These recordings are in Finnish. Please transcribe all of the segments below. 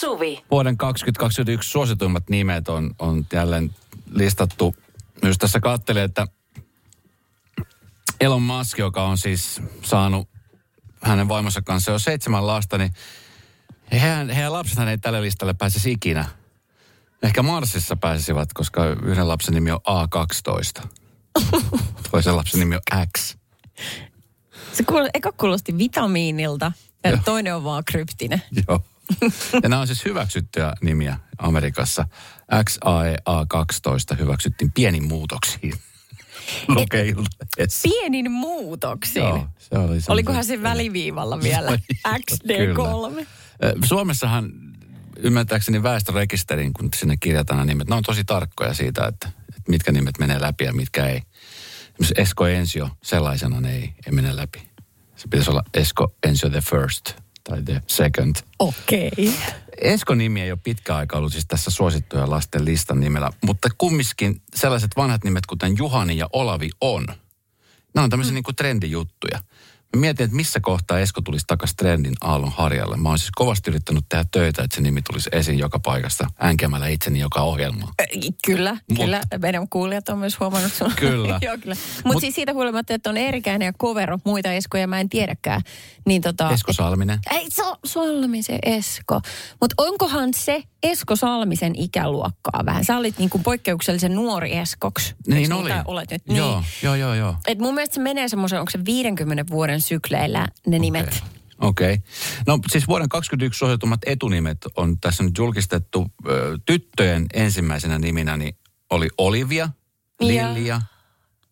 Suvi. Vuoden 2021 suosituimmat nimet on, on jälleen listattu. Myös tässä katselin, että Elon Musk, joka on siis saanut hänen vaimonsa kanssa jo seitsemän lasta, niin heidän, heidän lapsethan ei tälle listalle pääsisi ikinä. Ehkä Marsissa pääsisivät, koska yhden lapsen nimi on A12. Toisen lapsen nimi on X. Se kuul, eka kuulosti vitamiinilta ja Joo. toinen on vaan kryptinen. Joo. Ja nämä on siis hyväksyttyjä nimiä Amerikassa. XAEA12 hyväksyttiin pienin muutoksiin. Lukeilta. Yes. Pienin muutoksin. Joo, se oli Olikohan se väliviivalla vielä? XD3. Ö, Suomessahan ymmärtääkseni väestörekisterin, kun sinne kirjataan nämä nimet, ne on tosi tarkkoja siitä, että, että mitkä nimet menee läpi ja mitkä ei. Esimerkiksi Esko Ensio sellaisena ne ei, ei mene läpi. Se pitäisi olla Esko Ensio the first tai the second. Okei. Okay. Esko-nimi ei ole pitkä aika ollut siis tässä suosittuja lasten listan nimellä, mutta kumminkin sellaiset vanhat nimet, kuten Juhani ja Olavi on. Nämä on tämmöisiä mm. niin trendijuttuja. Mä mietin, että missä kohtaa Esko tulisi takaisin trendin aallon harjalle. Mä oon siis kovasti yrittänyt tehdä töitä, että se nimi tulisi esiin joka paikasta, änkemällä itseni joka ohjelmaan. Kyllä, Mut- kyllä. Meidän kuulijat on myös huomannut sun. Kyllä. Joo, kyllä. Mutta Mut- siis siitä huolimatta, että on Erikäinen ja Kovero, muita Eskoja mä en tiedäkään. Niin tota, Esko Salminen. Ei, se on Salmisen Esko. Mutta onkohan se Esko Salmisen ikäluokkaa vähän? Sä olit niinku poikkeuksellisen nuori Eskoks. Niin oli. Olet nyt? Joo, Niin. joo, joo, joo. Et mun mielestä se menee semmoisen, onko se 50 vuoden sykleillä ne nimet. Okei. Okei. Okay. No siis vuoden 2021 suosituimmat etunimet on tässä nyt julkistettu ö, tyttöjen ensimmäisenä niminä, niin oli Olivia, Ja. Lilja,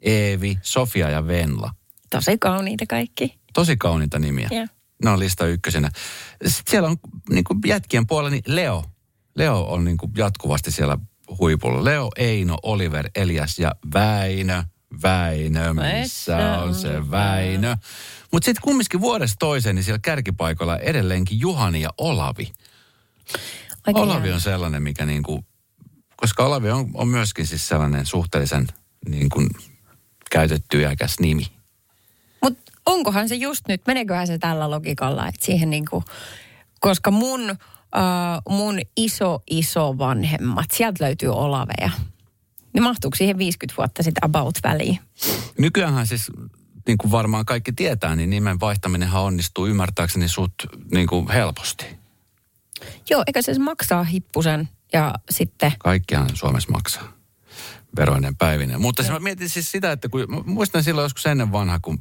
Eevi, Sofia ja Venla. Tosi kauniita kaikki. Tosi kauniita nimiä. Joo. Ne on lista ykkösenä. Sitten siellä on niin kuin jätkien puolella niin Leo. Leo on niin kuin jatkuvasti siellä huipulla. Leo, Eino, Oliver, Elias ja Väinö. Väinö, missä on se Väinö? Mutta sitten kumminkin vuodesta toiseen, niin siellä kärkipaikoilla edelleenkin Juhani ja Olavi. Oikein Olavi on sellainen, mikä niin kuin, koska Olavi on, on myöskin siis sellainen suhteellisen niin kuin käytetty iäkäs nimi. Mut onkohan se just nyt, meneeköhän se tällä logiikalla, että siihen niinku, koska mun, uh, mun iso iso vanhemmat, sieltä löytyy olaveja. Ne mahtuuko siihen 50 vuotta sitten about väliin? Nykyäänhän siis, niin kuin varmaan kaikki tietää, niin nimen vaihtaminenhan onnistuu ymmärtääkseni sut niin kuin helposti. Joo, eikä se maksaa hippusen ja sitten, Kaikkihan Suomessa maksaa veroinen päivinen. Mutta siis mä mietin siis sitä, että kun muistan silloin joskus ennen vanha, kun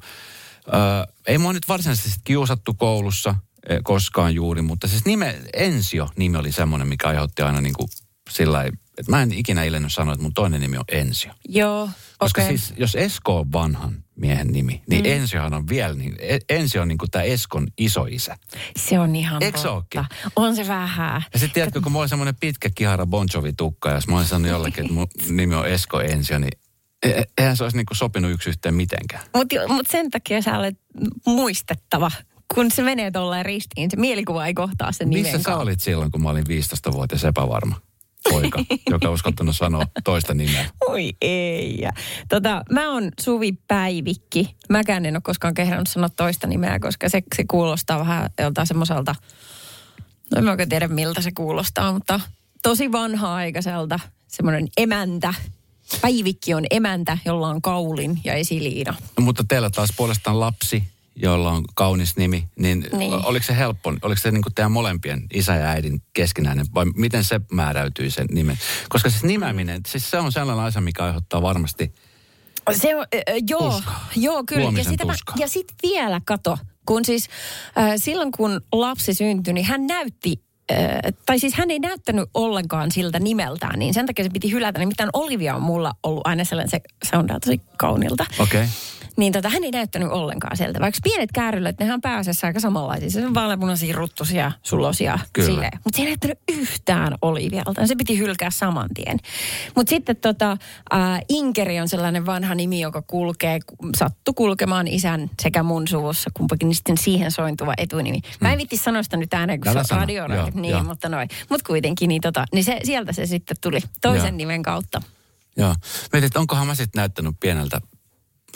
ää, ei mua nyt varsinaisesti kiusattu koulussa eh, koskaan juuri, mutta siis nime, Ensio-nimi oli semmoinen, mikä aiheutti aina niin kuin sillä että mä en ikinä iljennyt sanoa, että mun toinen nimi on Ensio. joo, Koska okei. siis, jos Esko on vanhan miehen nimi, niin mm. Ensiohan on vielä, niin E- Ensio on niin kuin tämä Eskon isoisä. Se on ihan Eikö totta. On se vähän. Ja sitten tiedätkö, kun mulla oli semmoinen pitkä kihara Bon Jovi-tukka, ja jos mä olisin sanonut jollekin, että mun nimi on Esko Ensio, niin e- eihän se olisi niin kuin sopinut yksi yhteen mitenkään. Mutta mut sen takia sä olet muistettava, kun se menee tolleen ristiin. Se mielikuva ei kohtaa sen nimen Missä sä olit silloin, kun mä olin 15-vuotias epävarma poika, joka uskaltanut sanoa toista nimeä? Oi ei. Tota, mä oon Suvi Päivikki. Mäkään en ole koskaan kehdannut sanoa toista nimeä, koska se, se kuulostaa vähän joltain semmoiselta, no en mä oikein tiedä miltä se kuulostaa, mutta tosi vanha-aikaiselta. Semmoinen emäntä. Päivikki on emäntä, jolla on kaulin ja esiliina. No, mutta teillä taas puolestaan lapsi, jolla on kaunis nimi, niin, Niin. niin. oliko se helppo? Oliko se niin kuin teidän molempien isä ja äidin keskinäinen vai miten se määräytyi sen nimen? Koska siis nimeäminen, siis se on sellainen asia, mikä aiheuttaa varmasti Se on, äh, joo, Tuskaa. joo, kyllä. Ja, Huomisen sitä mä, tuskaa. ja sit vielä kato, kun siis äh, silloin kun lapsi syntyi, niin hän näytti, äh, tai siis hän ei näyttänyt ollenkaan siltä nimeltään, niin sen takia se piti hylätä. Nimittäin Olivia on mulla ollut aina sellainen, se soundaa tosi kaunilta. Okei. Okay. Niin tota, hän ei näyttänyt ollenkaan sieltä. Vaikka pienet käärylöt, nehän on pääasiassa aika samanlaisia. Se on vaaleanpunaisia, ruttusia, sulosia. Kyllä. Mutta se ei näyttänyt yhtään Olivialta. Se piti hylkää saman tien. Mutta sitten tota, äh, Inkeri on sellainen vanha nimi, joka kulkee, sattu kulkemaan isän sekä mun suvussa, kumpakin niin sitten siihen sointuva etunimi. Mä en vitti sanoa sitä nyt ääneen, kun Älä se on radio, niin, joo. mutta noin. Mutta kuitenkin, niin, tota, niin se, sieltä se sitten tuli toisen Joo. nimen kautta. Joo. Mietin, että onkohan mä sitten näyttänyt pieneltä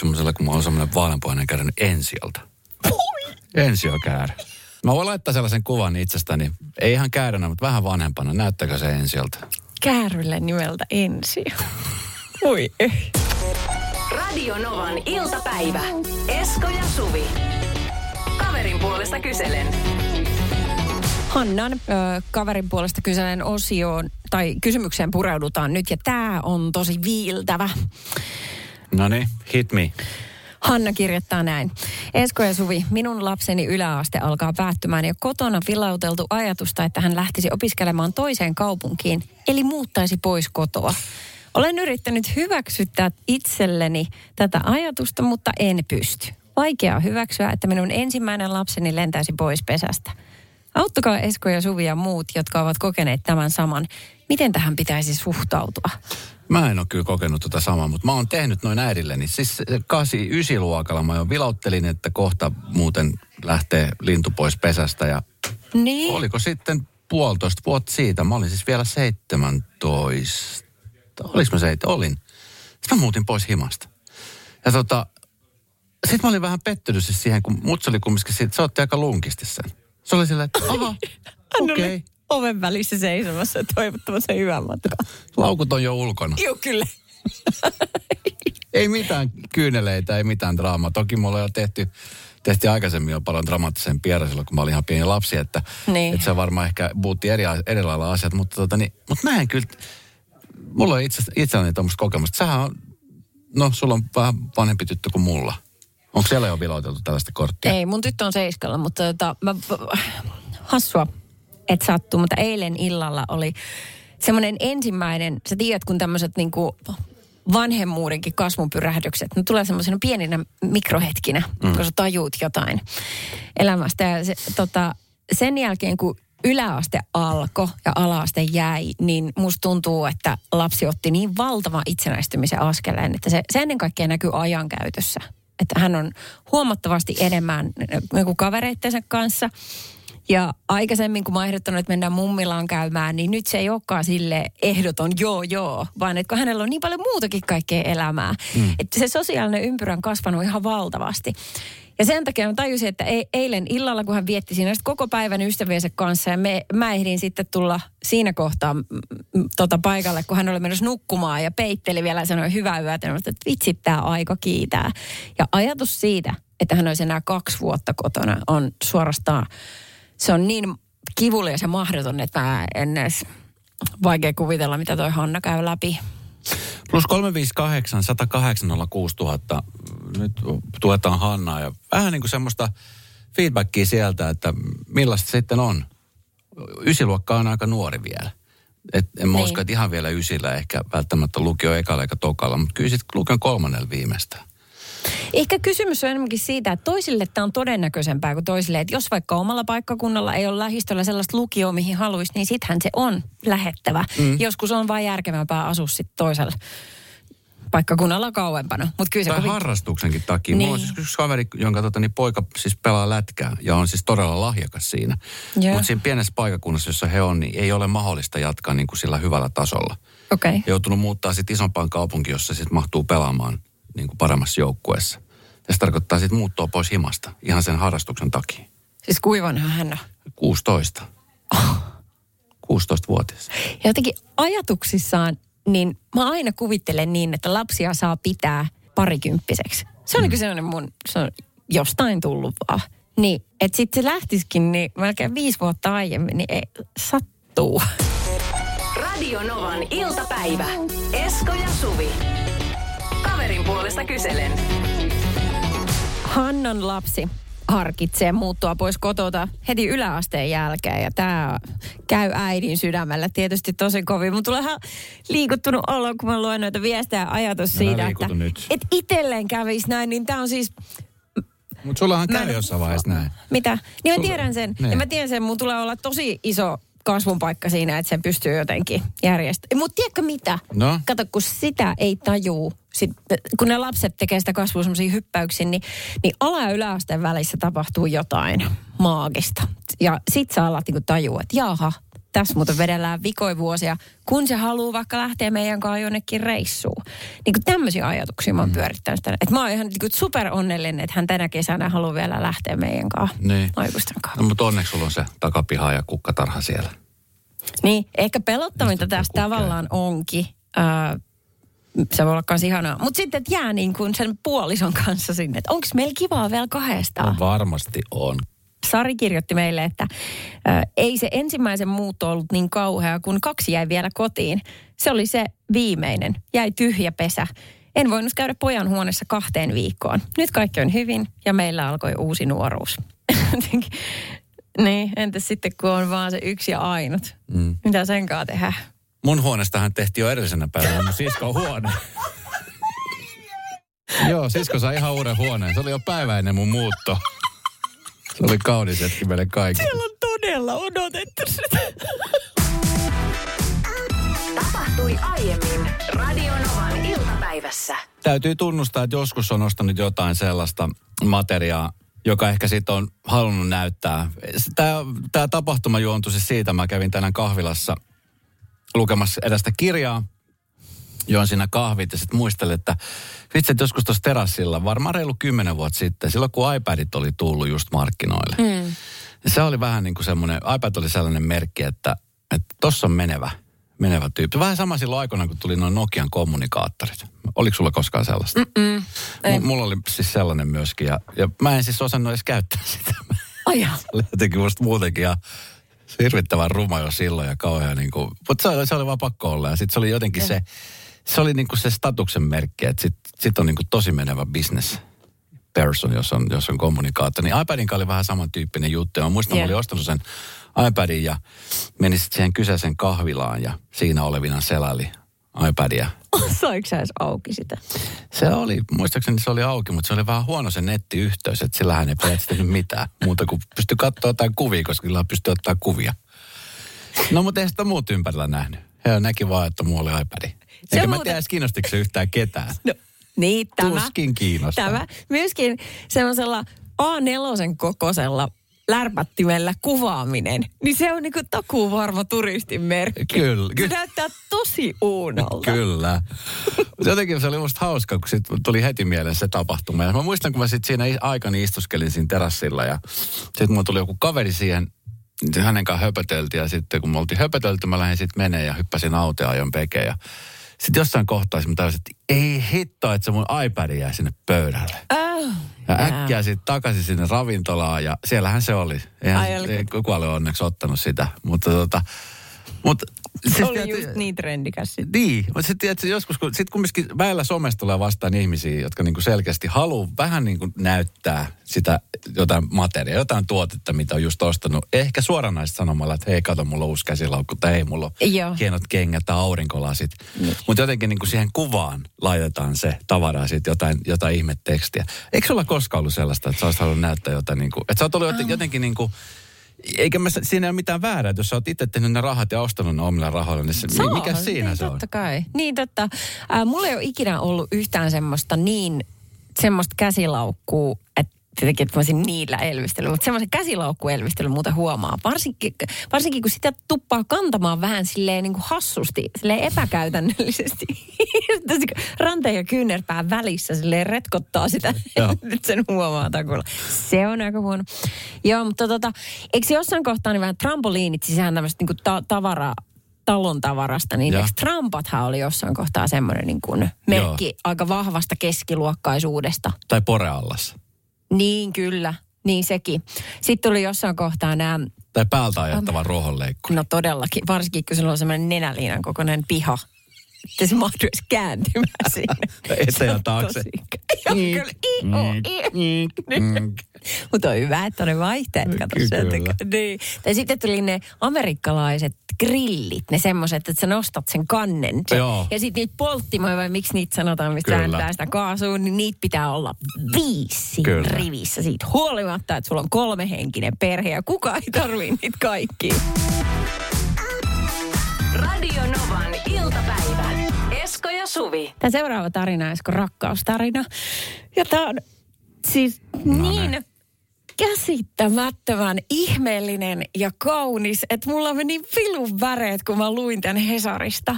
semmoisella, kun mä oon semmoinen vaaleanpunainen käärä, niin ensiolta. Ensiokäärä. Mä voin laittaa sellaisen kuvan itsestäni. Ei ihan kääränä, mutta vähän vanhempana. Näyttäkö se ensiolta? Käärylle nimeltä ensi. Oi ei. Radio Novan iltapäivä. Esko ja Suvi. Kaverin puolesta kyselen. Hannan ö, kaverin puolesta kyselen osioon, tai kysymykseen pureudutaan nyt, ja tämä on tosi viiltävä. No niin, hit me. Hanna kirjoittaa näin. Esko ja Suvi, minun lapseni yläaste alkaa päättymään ja kotona vilauteltu ajatusta, että hän lähtisi opiskelemaan toiseen kaupunkiin, eli muuttaisi pois kotoa. Olen yrittänyt hyväksyttää itselleni tätä ajatusta, mutta en pysty. Vaikeaa hyväksyä, että minun ensimmäinen lapseni lentäisi pois pesästä. Auttakaa Esko ja Suvi ja muut, jotka ovat kokeneet tämän saman. Miten tähän pitäisi suhtautua? Mä en ole kyllä kokenut tota samaa, mutta mä oon tehnyt noin äidilleni. Siis 8-9 luokalla mä jo vilauttelin, että kohta muuten lähtee lintu pois pesästä. Ja Niin. oliko sitten puolitoista vuotta siitä? Mä olin siis vielä 17. Olis mä seitsemän? Olin. Sitten mä muutin pois himasta. Ja tota, sitten mä olin vähän pettynyt siis siihen, kun mut se oli kumminkin siitä, se otti aika lunkisti sen. Se oli silleen, että aha, okei. oli oven välissä seisomassa ja toivottamassa hyvää matkaa. Laukut on jo ulkona. Joo, kyllä. Ei mitään kyyneleitä, ei mitään draamaa. Toki mulla on jo tehty, tehty aikaisemmin jo paljon dramaattisen pierä silloin, kun mä olin ihan pieni lapsi, että, Niin. että se varmaan ehkä muutti eri, eri lailla asiat. Mutta, tota, niin, mutta mä en kyllä, mulla on itse, itselläni tuommoista kokemusta. Sähän on, no sulla on vähän vanhempi tyttö kuin mulla. Onko siellä jo viloiteltu tällaista korttia? Ei, mun tyttö on seiskalla, mutta tota, mä, hassua, että sattuu, mutta eilen illalla oli semmoinen ensimmäinen, sä tiedät, kun tämmöiset niinku vanhemmuudenkin kasvupyrähdykset, ne tulee semmoisena pieninä mikrohetkinä, mm. kun sä tajuut jotain elämästä. Ja se, tota, sen jälkeen, kun yläaste alkoi ja alaaste jäi, niin musta tuntuu, että lapsi otti niin valtavan itsenäistymisen askeleen, että se, se ennen kaikkea näkyy ajankäytössä. Että hän on huomattavasti enemmän niin kuin kavereittensa kanssa. Ja aikaisemmin, kun mä oon ehdottanut, että mennään mummilaan käymään, niin nyt se ei olekaan sille ehdoton joo joo, vaan että kun hänellä on niin paljon muutakin kaikkea elämää. Mm. Että se sosiaalinen ympyrä on kasvanut ihan valtavasti. Ja sen takia mä tajusin, että e- eilen illalla, kun hän vietti siinä koko päivän ystäviensä kanssa, ja me, mä ehdin sitten tulla siinä kohtaa mm, mm, tota paikalle, kun hän oli menossa nukkumaan ja peitteli vielä ja sanoi hyvää yötä. Ja että vitsit, tämä aika kiitää. Ja ajatus siitä, että hän olisi enää kaksi vuotta kotona, on suorastaan, se on niin kivulias ja mahdoton, että en edes vaikea kuvitella, mitä toi Hanna käy läpi. Plus 358 108 000. Nyt tuetaan Hannaa ja vähän niin kuin semmoista feedbackia sieltä, että millaista sitten on. Ysiluokka on aika nuori vielä. Et en mä Niin. usko, että ihan vielä ysillä ehkä välttämättä lukio ekalla eikä tokalla, mutta kyllä sitten lukion kolmannella viimeistään. Ehkä kysymys on enemmänkin siitä, että toisille tämä on todennäköisempää kuin toisille. Että jos vaikka omalla paikkakunnalla ei ole lähistöllä sellaista lukioa, mihin haluaisi, niin sittenhän se on lähettävä. Mm. Joskus on vain järkevämpää asua sitten toisella paikkakunnalla kauempana. Mutta kyllä se Tai kovin... harrastuksenkin takia. Niin. Mulla on Niin. siis yksi kaveri, jonka tota, niin poika siis pelaa lätkää ja on siis todella lahjakas siinä. Mutta siinä pienessä paikakunnassa, jossa he on, niin ei ole mahdollista jatkaa niin kuin sillä hyvällä tasolla. Okay. joutunut muuttaa sitten isompaan kaupunkiin, jossa sitten mahtuu pelaamaan niin kuin paremmassa joukkueessa. Ja se tarkoittaa sitten muuttoa pois himasta ihan sen harrastuksen takia. Siis kuivanhan hän on. 16. 16-vuotias. Ja jotenkin ajatuksissaan, niin mä aina kuvittelen niin, että lapsia saa pitää parikymppiseksi. Se on mm. niin sellainen mun, se on jostain tullut vaan. Niin, että sitten se lähtisikin niin melkein viisi vuotta aiemmin, niin ei, sattuu. Radio Novan iltapäivä. Esko ja Suvi. Kaverin puolesta kyselen. Hannan lapsi harkitsee muuttua pois kotota heti yläasteen jälkeen. Ja tämä käy äidin sydämellä tietysti tosi kovin. Mutta tulee ihan liikuttunut olo, kun mä luen noita viestejä ja ajatus siitä, että nyt. et itselleen kävisi näin. Niin tämä on siis Mutta sullahan Mä käy en- jossain vaiheessa näin. Mitä? Niin mä Sulla- tiedän sen. Niin. Ja mä tiedän sen, mun tulee olla tosi iso kasvun paikka siinä, että sen pystyy jotenkin järjestämään. Mutta tiedätkö mitä? No? Kato, kun sitä ei tajuu, sit, kun ne lapset tekee sitä kasvua semmoisia hyppäyksiä, niin, niin ala- ja yläasteen välissä tapahtuu jotain maagista. Ja sit sä alat niinku tajua, että jaha, tässä muuten vedellään vikoivuosia, kun se haluaa vaikka lähteä meidän kanssa jonnekin reissuun. Niin kuin tämmöisiä ajatuksia mä oon mm. pyörittänyt sitä. Että mä oon ihan niin super onnellinen, että hän tänä kesänä haluaa vielä lähteä meidän kanssa Niin. aikuisten kanssa. No, mutta onneksi sulla on se takapiha ja kukkatarha siellä. Niin, ehkä pelottavinta kukkia? tavallaan onkin, ää, se voi olla kans ihanaa, mutta sitten, että jää niin kuin sen puolison kanssa sinne, että onko meillä kivaa vielä kahdestaan. No, varmasti on. Sari kirjoitti meille, että ei se ensimmäisen muutto ollut niin kauhea, kun kaksi jäi vielä kotiin. Se oli se viimeinen, jäi tyhjä pesä. En voinut käydä pojan huoneessa kahteen viikkoon. Nyt kaikki on hyvin ja meillä alkoi uusi nuoruus. Niin, entäs sitten kun on vaan se yksi ja ainut? Mm. Mitä sen kanssa tehdään? Mun huoneestahan tehtiin jo edellisenä päivänä mun siskon huone. Joo, sisko sai ihan uuden huoneen. Se oli jo päivä ennen mun muutto. Se oli kaunis hetki meille kaikille. Siellä on todella odotettu sitä. Tapahtui aiemmin Radionovan iltapäivässä. Täytyy tunnustaa, että joskus on ostanut jotain sellaista materiaa, joka ehkä sitten on halunnut näyttää. Tämä, tämä tapahtuma juontui siis siitä, mä kävin tänään kahvilassa lukemassa edestä kirjaa, join siinä kahvit ja sitten muistelin, että vitsi, että joskus tuossa terassilla, varmaan reilu kymmenen vuotta sitten, silloin kun iPadit oli tullut just markkinoille. Mm. Se oli vähän niin kuin semmoinen, iPad oli sellainen merkki, että että tossa on menevä, menevä tyyppi. Vähän sama silloin aikoinaan, kun tuli noin Nokian kommunikaattorit. Oliko sulla koskaan sellaista? Mm-mm. M- mulla oli siis sellainen myöskin ja, ja mä en siis osannut edes käyttää sitä. Se oli jotenkin musta muutenkin ja hirvittävän ruma jo silloin ja kauhean niin kuin, mutta se, oli- se oli vaan pakko olla. Ja sitten se oli jotenkin se, se oli niin kuin se statuksen merkki, että sit, sit on niin kuin tosi menevä business person, jos on, jos on kommunikaattori. Niin iPadin kanssa oli vähän samantyyppinen juttu. Ja mä muistan, yeah. mä olin ostanut sen iPadin ja menin sitten siihen kyseisen kahvilaan ja siinä olevina selaili iPadia. Saiko sä edes auki sitä? Se oli, muistaakseni se oli auki, mutta se oli vähän huono se nettiyhteys, että sillähän ei periaatteessa mitään muuta kuin pystyi katsoa jotain kuvia, koska sillä pystyy ottaa kuvia. No mutta ei sitä muut ympärillä nähnyt. He näki vaan, että mulla oli iPad. Eikä mä tiedä kiinnostiko se yhtään ketään. No, niin, tämä. Tuskin kiinnostaa. Tämä myöskin semmoisella A4 kokoisella lärpättimellä kuvaaminen, niin se on niinku takuu varma turistin merkki. Kyllä, Se kyllä. näyttää tosi uunolta. Kyllä. Jotenkin se oli musta hauska, kun sit tuli heti mieleen se tapahtuma. Ja mä muistan, kun mä sit siinä aikani istuskelin siinä terassilla ja sitten mulla tuli joku kaveri siihen, hänen kanssa höpöteltiin ja sitten kun me oltiin höpötelty, mä lähdin sitten menee ja hyppäsin autoa ja ajon pekeen ja sitten jossain kohtaa mä tajusin, että ei hitto, että se mun iPad jää sinne pöydälle. Oh, Ja äkkiä sitten takaisin sinne ravintolaan ja siellähän se oli. Eihän Ai ei kukaan ole onneksi ottanut sitä, mutta tota, mutta Se siis oli tiedätkö- just niin trendikäs sitten. niin, mutta sitten tiedätkö, joskus, kun, sit kumminkin väillä somesta tulee vastaan ihmisiä, jotka niinku selkeästi haluaa vähän niinku näyttää sitä jotain materiaa, jotain tuotetta, mitä on just ostanut. Ehkä suoranaisesti sanomalla, että hei, kato, mulla on uusi käsilaukku, tai hei, mulla on Joo. hienot kengät tai aurinkolasit. Mutta jotenkin niinku siihen kuvaan laitetaan se tavaraa sitten jotain, jotain ihmetekstiä. Eikö sulla koskaan ollut sellaista, että sä olisit halunnut näyttää jotain niinku, että sä oot ollut joten- jotenkin niinku, eikä mä, siinä ei ole mitään väärää, jos sä oot itse tehnyt ne rahat ja ostanut ne omilla rahoilla, niin se, Saa, mikä siinä niin, se on? totta kai. Niin totta. Äh, mulla ei ole ikinä ollut yhtään semmoista niin, semmoista käsilaukkuu, että tietenkin, että mä olisin niillä elvistellyt, mutta semmoisen käsilaukkuelvistelyn muuten huomaa. Varsinkin, varsinkin kun sitä tuppaa kantamaan vähän silleen niin kuin hassusti, silleen epäkäytännöllisesti. Ranteen ja kyynärpään välissä silleen retkottaa sitä, nyt sen huomaa takulla. Se on aika huono. Joo, mutta tota, eikö se jossain kohtaa niin vähän trampoliinit, siis sehän tämmöistä niin ta- tavaraa, talon tavarasta, niin eikö Trumpathan oli jossain kohtaa semmoinen niin kuin merkki Joo. aika vahvasta keskiluokkaisuudesta. Tai poreallas. Niin kyllä, niin sekin. Sitten tuli jossain kohtaa nämä, Tai päältä ajettava ruohonleikku. no todellakin, varsinkin kun sulla on semmoinen nenäliinan kokoinen piha. Että se mahtuu edes kääntymään sinne. Eteen ja taakse. Joo, kyllä. Mutta on hyvä, että on ne vaihteet, kato sieltä. Niin. Tai sitten tuli ne amerikkalaiset grillit, ne semmoiset, että sä nostat sen kannen. Se, Joo. ja sitten niitä polttimoja, vai miksi niitä sanotaan, mistä Kyllä. vääntää sitä kaasua, niin niitä pitää olla viisi Kyllä. rivissä siitä. Huolimatta, että sulla on kolmehenkinen perhe ja kukaan ei tarvii niitä kaikkia. Radio Novan iltapäivä. Esko ja Suvi. Tämä seuraava tarina on Esko rakkaustarina. Ja tämä on siis No niin käsittämättömän ihmeellinen ja kaunis, että mulla meni vilun väreet, kun mä luin tämän Hesarista.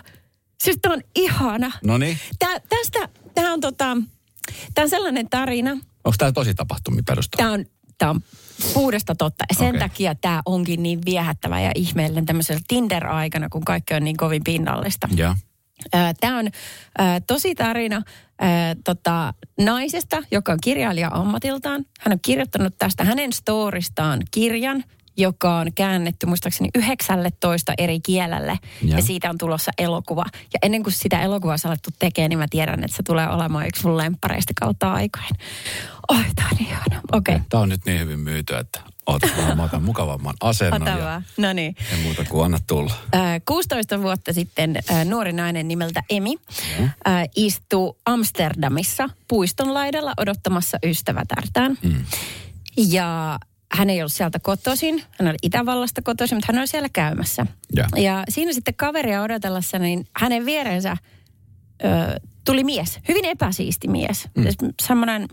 Siis on ihana. No niin. Tää, tästä, tää on tota, tää on sellainen tarina. Onko tämä tosi tapahtumia perustuva? Tää on, tää on puhdasta totta. Sen Okei. takia tämä onkin niin viehättävä ja ihmeellinen tämmöisellä Tinder-aikana, kun kaikki on niin kovin pinnallista. Tämä on tosi tarina ää, tota, naisesta, joka on kirjailija ammatiltaan. Hän on kirjoittanut tästä hänen storistaan kirjan, joka on käännetty muistaakseni 19 eri kielelle. Joo. Ja siitä on tulossa elokuva. Ja ennen kuin sitä elokuvaa on alettu tekemään, niin mä tiedän, että se tulee olemaan yksi mun lemppareista kautta aikojen. Oi, tää on ihana. Okei, okay. Tämä on nyt niin hyvin myyty, että oot mä otan mukavamman asennon ota vaan. No niin. ei muuta kuin anna tulla. Ää, 16 vuotta sitten nuori nainen nimeltä Emi ää, istui Amsterdamissa puiston laidalla odottamassa ystävätärtään. Mm. Ja hän ei ollut sieltä kotoisin, hän oli Itävallasta kotoisin, mutta hän oli siellä käymässä. Ja. Ja siinä sitten kaveria odotellessa, niin hänen vierensä ö, tuli mies, hyvin epäsiisti mies. Mm. Semmoinen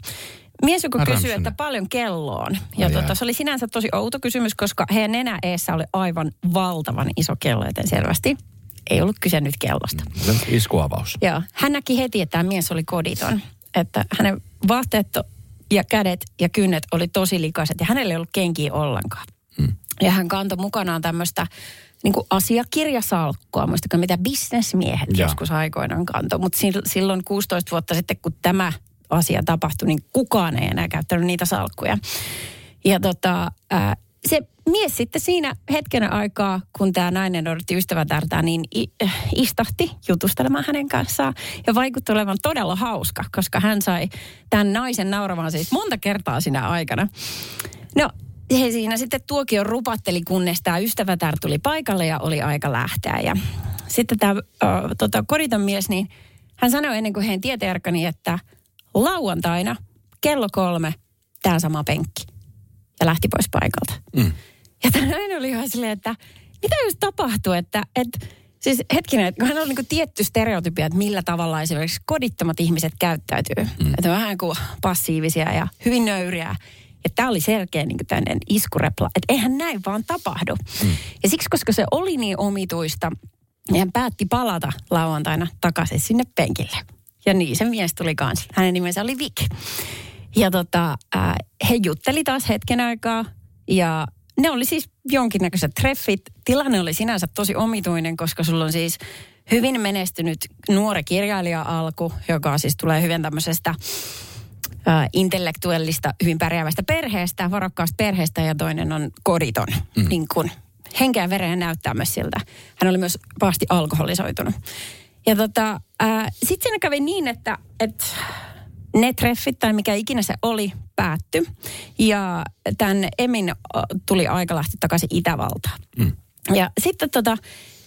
mies, joka kysyi, että paljon kello on. Ja Ai jaa. se oli sinänsä tosi outo kysymys, koska heidän nenä eessä oli aivan valtavan iso kello, joten selvästi ei ollut kyse nyt kellosta. On Iskuavaus. Joo. Hän näki heti, että tämä mies oli koditon. Että hänen vaatteet ja kädet ja kynnet oli tosi likaiset ja hänellä ei ollut kenkiä ollenkaan. Mm. Ja hän kantoi mukanaan tämmöistä niin asiakirjasalkkua, muistakaa mitä bisnesmiehet Joo. joskus aikoinaan kantoi. Mutta silloin 16 vuotta sitten, kun tämä asia tapahtui, niin kukaan ei enää käyttänyt niitä salkkuja. Ja tota, se mies sitten siinä hetken aikaa, kun tämä nainen odotti ystävätärtää, niin äh, istahti jutustelemaan hänen kanssaan. Ja vaikutti olevan todella hauska, koska hän sai tämän naisen nauramaan siis monta kertaa siinä aikana. No, he siinä sitten tuokion rupatteli, kunnes tämä ystävätär tuli paikalle ja oli aika lähteä. Ja sitten tämä tota, koditon mies, niin hän sanoi ennen kuin heidän tietäjärkani, että lauantaina kello kolme tämä sama penkki. Ja lähti pois paikalta. Mm. Ja nainen oli ihan silleen, että mitä jos tapahtuu, että, että siis hetkinen, että kun hän on niin tietty stereotypia, että millä tavalla esimerkiksi kodittomat ihmiset käyttäytyy. Mm. Että vähän kuin passiivisia ja hyvin nöyriä. Ja tämä oli selkeä niin tämmöinen iskurepla, että eihän näin vaan tapahdu. Mm. Ja siksi, koska se oli niin omituista, niin hän päätti palata lauantaina takaisin sinne penkille. Ja niin se mies tuli kanssa. Hänen nimensä oli Vic. Ja tota, äh, he jutteli taas hetken aikaa ja ne oli siis jonkinnäköiset treffit. Tilanne oli sinänsä tosi omituinen, koska sulla on siis hyvin menestynyt nuori kirjailija-alku, joka siis tulee hyvin tämmöisestä äh, intellektuellista, hyvin pärjäävästä perheestä, varokkaasta perheestä ja toinen on koditon. Mm. Niin kuin henkeä vereen näyttää myös siltä. Hän oli myös pahasti alkoholisoitunut. Ja tota, sitten siinä kävi niin, että, että ne treffit tai mikä ikinä se oli, päätty. Ja tämän Emin äh, tuli aika lähteä takaisin Itävaltaan. Mm. Ja sitten tota,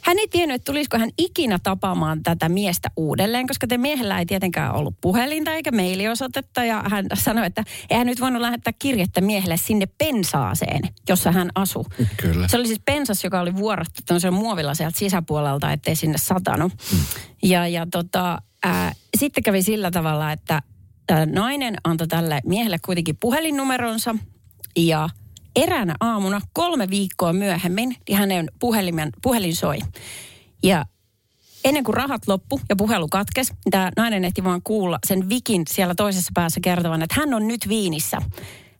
hän ei tiennyt, että tulisiko hän ikinä tapaamaan tätä miestä uudelleen, koska te miehellä ei tietenkään ollut puhelinta eikä mailiosoitetta. Ja hän sanoi, että ei hän nyt voinut lähettää kirjettä miehelle sinne pensaaseen, jossa hän asui. Kyllä. Se oli siis pensas, joka oli vuorattu tämmöisellä muovilla sieltä sisäpuolelta, ettei sinne satanut. Mm. Ja, ja tota, ää, sitten kävi sillä tavalla, että nainen antoi tälle miehelle kuitenkin puhelinnumeronsa ja eräänä aamuna kolme viikkoa myöhemmin niin hänen puhelimen, puhelin soi. Ja ennen kuin rahat loppu ja puhelu katkesi, niin tämä nainen ehti vaan kuulla sen Vikin siellä toisessa päässä kertovan, että hän on nyt Viinissä.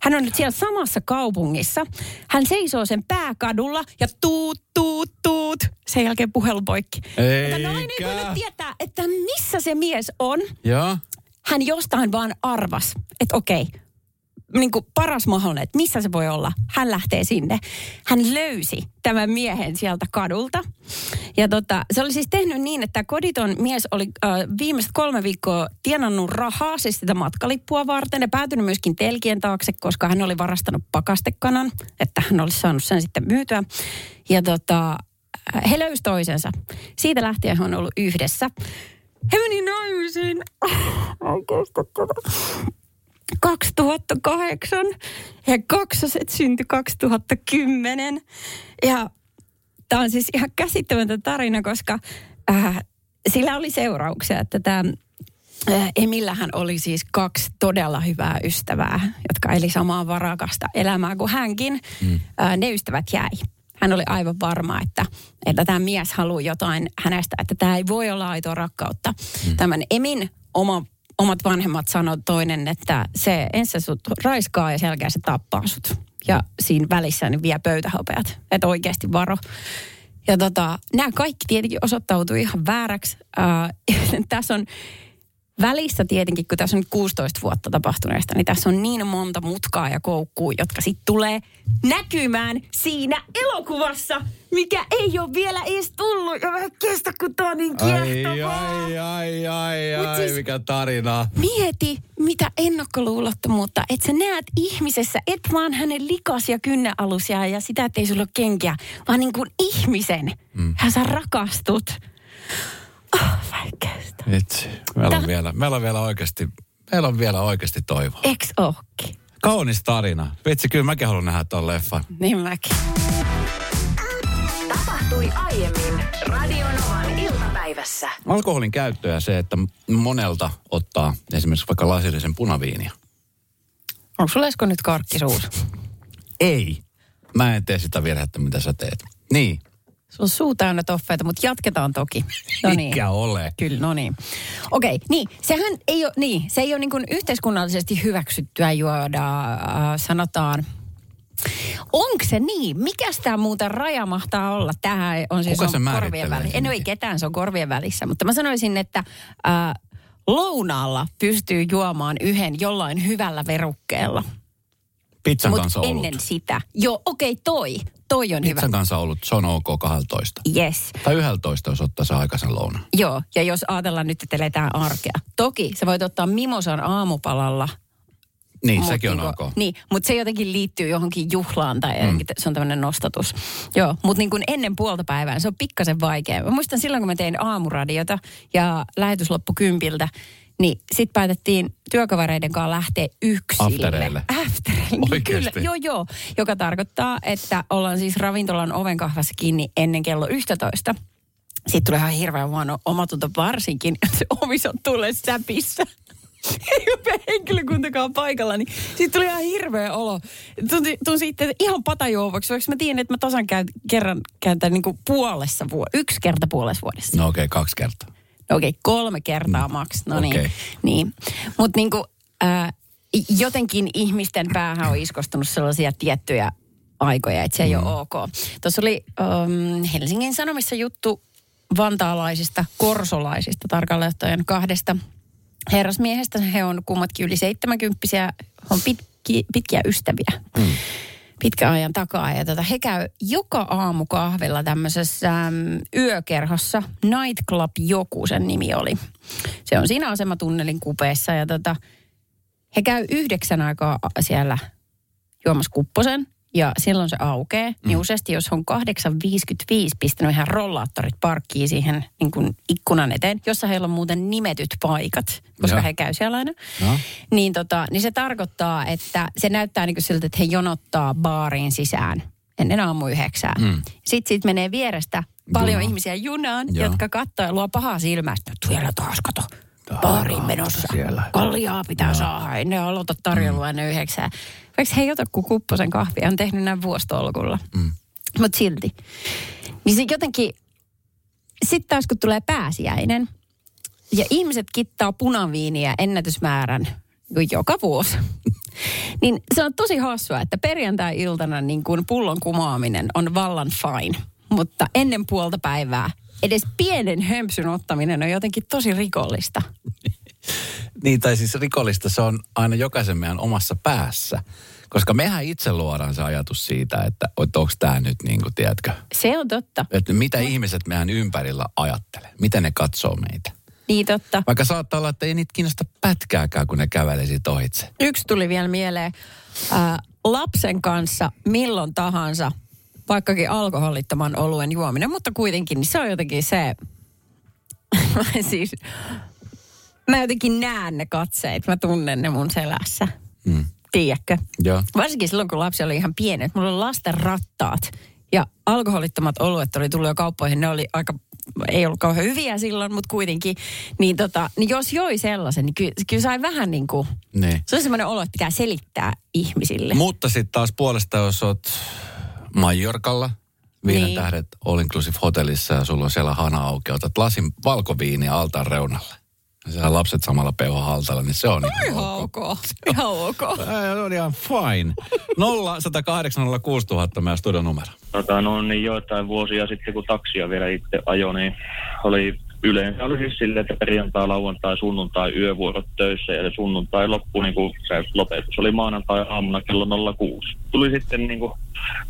Hän on nyt siellä samassa kaupungissa. Hän seisoo sen pääkadulla ja tuut, tuut, tuut. Sen jälkeen puhelu poikki. Mutta nainen ei Eikä. voinut tietää, että missä se mies on. Joo. Hän jostain vaan arvas, että okei, niin kuin paras mahdollinen, että missä se voi olla. Hän lähtee sinne. Hän löysi tämän miehen sieltä kadulta. Ja tota, se oli siis tehnyt niin, että koditon mies oli äh, viimeiset kolme viikkoa tienannut rahaa, siis sitä matkalippua varten. Ja päätynyt myöskin telkien taakse, koska hän oli varastanut pakastekanan, että hän olisi saanut sen sitten myytyä. Ja tota, äh, he löysi toisensa. Siitä lähtien he on ollut yhdessä. He meni naimisiin. 2008 ja kaksoset syntyi 2010. Ja tämä on siis ihan käsittämätön tarina, koska äh, sillä oli seurauksia, että tämä Äh, Emillähän oli siis kaksi todella hyvää ystävää, jotka eli samaa varakasta elämää kuin hänkin. Mm. Ne ystävät jäi. Hän oli aivan varma, että, että tämä mies haluaa jotain hänestä, että tämä ei voi olla aitoa rakkautta. Mm. Tämän Emin oma, omat vanhemmat sanoivat toinen, että se ensin sut raiskaa ja sen jälkeen se tappaa sut. Ja siinä välissä niin vie pöytähopeat, että oikeasti varo. Ja tota, nämä kaikki tietenkin osoittautui ihan vääräksi. Äh, tässä on välissä tietenkin, kun tässä on nyt 16 vuotta tapahtuneesta, niin tässä on niin monta mutkaa ja koukkuu, jotka sitten tulee näkymään siinä elokuvassa, mikä ei ole vielä edes tullut. Ja mä kestä, kun tää on niin kiehtovaa. Ai, ai, ai, ai, ai siis, mikä tarina. Mieti, mitä ennakkoluulottomuutta, että sä näet ihmisessä, et vaan hänen likas- ja kynnealusia ja sitä, että ei sulla ole kenkiä, vaan niin kuin ihmisen. Mm. Hän sä rakastut. Oh, Itse. Meillä on, vielä, meillä on vielä oikeasti, meillä on vielä oikeasti toivoa. Eks ookin? Kaunis tarina. Vitsi, kyllä mäkin haluan nähdä tuon leffan. Niin mäkin. Tapahtui aiemmin Radionovan iltapäivässä. Alkoholin käyttö ja se, että monelta ottaa esimerkiksi vaikka lasillisen punaviinia. Onko sulla Esko nyt karkkisuus? Ei. Mä en tee sitä virhettä, mitä sä teet. Niin, se on suu täynnä toffeita, mutta jatketaan toki. No niin. Mikä ole. Kyllä, no niin. Okei, okay, niin. Sehän ei ole, niin, se ei ole niin kuin yhteiskunnallisesti hyväksyttyä juoda, äh, sanotaan, Onko se niin? Mikä tämä muuten raja mahtaa olla? Tähän on siis Kuka on korvien välissä. En ole ketään, se on korvien välissä. Mutta mä sanoisin, että äh, lounaalla pystyy juomaan yhden jollain hyvällä verukkeella. Pizzan Mut kanssa ennen ollut. sitä. Joo, okei, okay, toi. Toi on Pizzan hyvä. kanssa ollut, se on ok 12. Yes. Tai 11, jos ottaa se aikaisen louna. Joo, ja jos ajatellaan nyt, että eletään arkea. Toki sä voit ottaa mimosan aamupalalla. Niin, mut sekin on niinku- ok. Niin, mutta se jotenkin liittyy johonkin juhlaan tai mm. se on tämmöinen nostatus. Joo, mutta niin kuin ennen puolta päivää se on pikkasen vaikea. Mä muistan silloin, kun mä tein aamuradiota ja lähetys loppu kympiltä, niin sit päätettiin työkavereiden kanssa lähteä yksille. Aftereille. Aftereille. Niin kyllä, joo, joo. Joka tarkoittaa, että ollaan siis ravintolan ovenkahvassa kiinni ennen kello 11. Sitten tulee ihan hirveän huono omatunto varsinkin, jos se omis on tulee säpissä. Ei ole henkilökuntakaan paikalla, niin siitä tuli ihan hirveä olo. Tunsi, tunsi itse ihan patajuovaksi, vaikka mä tiedän, että mä tasan käyn, kerran käytän niin kuin puolessa vuodessa, yksi kerta puolessa vuodessa. No okei, okay, kaksi kertaa. No okei, okay, kolme kertaa maks. No niin. Okei. niin. Mutta niinku, äh, jotenkin ihmisten päähän on iskostunut sellaisia tiettyjä aikoja, että se ei mm. ole ok. Tuossa oli um, Helsingin Sanomissa juttu vantaalaisista, korsolaisista tarkalleen ottaen kahdesta herrasmiehestä. He on kummatkin yli 70 he on pitki, pitkiä ystäviä. Mm pitkän ajan takaa. Ja tota, he käy joka aamu kahvilla tämmöisessä äm, yökerhossa. Nightclub joku sen nimi oli. Se on siinä asematunnelin kupeessa ja tota, he käy yhdeksän aikaa siellä juomassa kupposen. Ja silloin se aukeaa. Mm. Niin useasti, jos on 8.55 pistänyt ihan rollaattorit parkkiin siihen niin kuin ikkunan eteen, jossa heillä on muuten nimetyt paikat, koska Joo. he käy siellä aina. Joo. Niin, tota, niin se tarkoittaa, että se näyttää niin kuin siltä, että he jonottaa baariin sisään ennen aamu yhdeksää. Mm. Sitten siitä menee vierestä paljon Juna. ihmisiä junaan, Joo. jotka katsoo ja luo pahaa silmää. Siellä taas kato, baariin menossa. siellä. Kaljaa pitää saada, ei ne aloita tarjolla mm. ennen yhdeksää. Vaikka he ei ota kuin kupposen kahvia, on tehnyt näin vuostolkulla. Mm. Mutta silti. Niin se jotenkin, sitten taas kun tulee pääsiäinen, ja ihmiset kittaa punaviiniä ennätysmäärän joka vuosi. niin se on tosi hassua, että perjantai-iltana niin kuin pullon kumoaminen on vallan fine. Mutta ennen puolta päivää edes pienen hömpsyn ottaminen on jotenkin tosi rikollista. Niin, tai siis rikollista se on aina jokaisen meidän omassa päässä. Koska mehän itse luodaan se ajatus siitä, että, onko tämä nyt niin kuin, tiedätkö, Se on totta. että mitä ihmiset meidän ympärillä ajattelee, miten ne katsoo meitä. Niin totta. Vaikka saattaa olla, että ei niitä kiinnosta pätkääkään, kun ne kävelee siitä ohitse. Yksi tuli vielä mieleen. Ää, lapsen kanssa milloin tahansa, vaikkakin alkoholittoman oluen juominen, mutta kuitenkin niin se on jotenkin se, siis, mä jotenkin näen ne katseet, mä tunnen ne mun selässä. Mm. Tiedätkö? Joo. Varsinkin silloin, kun lapsi oli ihan pieni, että mulla oli lasten rattaat. Ja alkoholittomat oluet oli tullut jo kauppoihin. Ne oli aika, ei ollut kauhean hyviä silloin, mutta kuitenkin. Niin, tota, niin jos joi sellaisen, niin kyllä, kyllä sai vähän niin kuin... Niin. Se on semmoinen olo, että pitää selittää ihmisille. Mutta sitten taas puolesta, jos oot Majorkalla, viiden Niin. tähdet all inclusive hotellissa ja sulla on siellä hana auki, otat lasin valkoviiniä altaan reunalle. Ja siellä lapset samalla peuha haltalla, niin se on ihan Ihan ok. ok. Ihan ok. Ei, on ihan fine. 0 108 000 meidän studion numero. Tota, no niin joitain vuosia sitten, kun taksia vielä itse ajo, niin oli yleensä oli siis silleen, että perjantai, lauantai, sunnuntai yövuorot töissä ja sunnuntai loppu, niin kuin se lopetus oli maanantai aamuna kello 06. Tuli sitten niin kuin,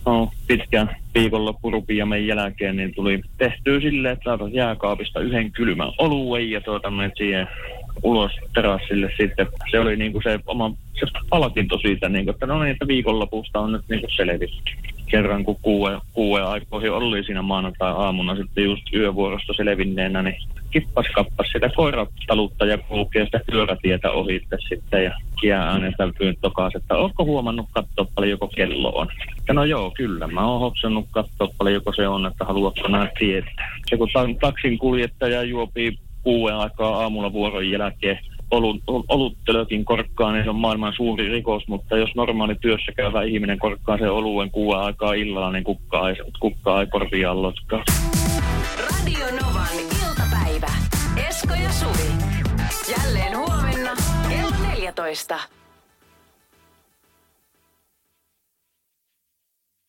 no, pitkän viikonloppurupiamen jälkeen, niin tuli tehtyä silleen, että saatat jääkaapista yhden kylmän oluen ja tuota, siihen ulos terassille sitten. Se oli niin kuin se oma se palkinto siitä, niin kuin, että no niin, että viikonlopusta on nyt niin kuin selvitty. Kerran kun kuuden, kuuden aikoihin oli siinä maanantai-aamuna sitten just yövuorosta selvinneenä, niin kippas kappas sitä koiratalutta ja kulkee sitä pyörätietä ohitte sitten ja kiää äänentä tokaas, että ootko huomannut katsoa paljonko kello on? Ja no joo, kyllä, mä oon hoksannut katsoa paljonko se on, että haluatko nää tietää. Se kun ta- taksin kuljettaja juopii kuuden aikaa aamulla vuoron jälkeen olut, oluttölökin korkkaa, niin se on maailman suuri rikos, mutta jos normaali työssä käyvä ihminen korkkaa sen oluen kuuden aikaa illalla, niin kukkaa ei, kukkaa ei korviaan lotkaa. Radio Novan iltapäivä. Esko ja Suvi. Jälleen huomenna kello 14.